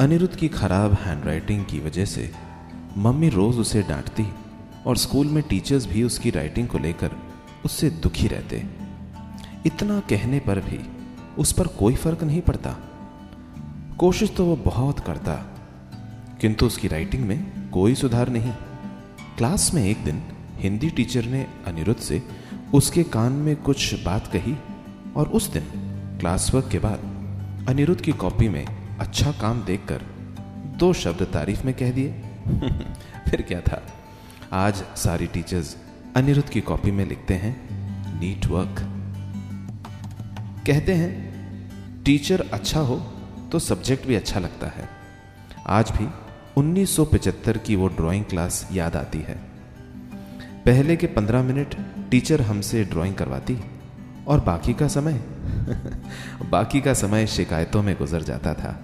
अनिरुद्ध की खराब हैंडराइटिंग की वजह से मम्मी रोज उसे डांटती और स्कूल में टीचर्स भी उसकी राइटिंग को लेकर उससे दुखी रहते। इतना कहने पर भी उस पर कोई फ़र्क नहीं पड़ता। कोशिश तो वो बहुत करता, किंतु उसकी राइटिंग में कोई सुधार नहीं। क्लास में एक दिन हिंदी टीचर ने अनिरुद्ध से उसके कान में कुछ बात कही और उस दिन क्लास वर्क के बाद अनिरुद्ध की कॉपी में अच्छा काम देखकर दो शब्द तारीफ़ में कह दिए। फिर क्या था? आज सारी टीचर्स अनिरुद्ध की कॉपी में लिखते हैं नीट वर्क कहते हैं टीचर अच्छा हो तो सब्जेक्ट भी अच्छा लगता है। आज भी 1975 की वो ड्राइंग क्लास याद आती है। पहले के 15 मिनट टीचर हमसे ड्राइंग करवाती और बाकी का समय बाकी का समय शिकायतों में गुजर जाता था।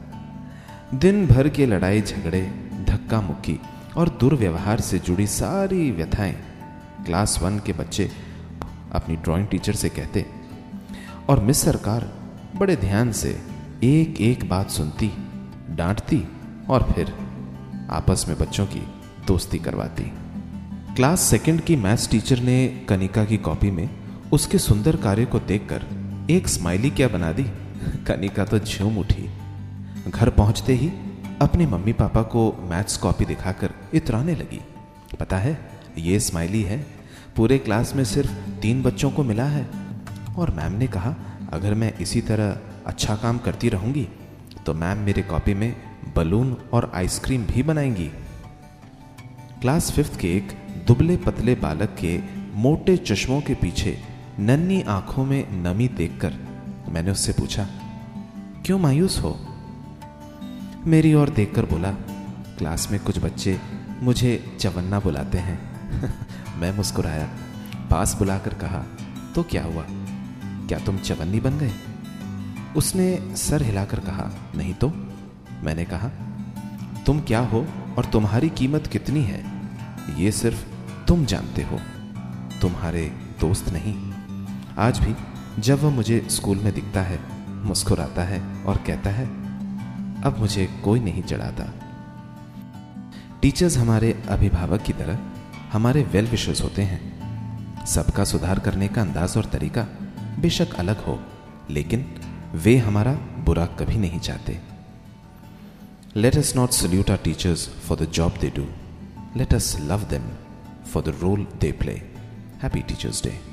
दिन भर के लड़ाई झगड़े, धक्का मुक्की और दुर्व्यवहार से जुड़ी सारी व्यथाएँ क्लास वन के बच्चे अपनी ड्राइंग टीचर से कहते और मिस सरकार बड़े ध्यान से एक एक बात सुनती, डांटती और फिर आपस में बच्चों की दोस्ती करवाती। क्लास सेकंड की मैथ्स टीचर ने कनिका की कॉपी में उसके सुंदर कार्य को देखकर एक स्माइली क्या बना दी? कनिका तो झूम उठी। घर पहुँचते ही अपने मम्मी पापा को मैथ्स कॉपी दिखाकर इतराने लगी। पता है, ये स्माइली है। पूरे क्लास में सिर्फ़ तीन बच्चों को मिला है। और मैम ने कहा, अगर मैं इसी तरह अच्छा काम करती रहूँगी तो मैम मेरे कॉपी में बलून और आइसक्रीम भी बनाएँगी। क्लास फिफ्थ के एक दुबले पतले बालक के मोटे चश्मों के पीछे नन्ही आँखों में नमी देखकर मैंने उससे पूछा, क्यों मायूस हो? मेरी ओर देखकर बोला, क्लास में कुछ बच्चे मुझे चवन्ना बुलाते हैं। मैं मुस्कुराया, पास बुलाकर कहा तो क्या हुआ? क्या तुम चवन्नी बन गए? उसने सर हिलाकर कहा, नहीं तो? मैंने कहा, तुम क्या हो और तुम्हारी कीमत कितनी है? ये सिर्फ़ तुम जानते हो। तुम्हारे दोस्त नहीं। आज भी जब वह मुझे स्कूल में दिखता है, मुस्कुराता है और कहता है, अब मुझे कोई नहीं चढ़ाता टीचर्स हमारे अभिभावक की तरह हमारे वेल विशेष होते हैं सबका सुधार करने का अंदाज और तरीका बेशक अलग हो, लेकिन वे हमारा बुरा कभी नहीं चाहते let us not salute our teachers for the job they do Let us love them for the role they play. Happy Teachers' Day.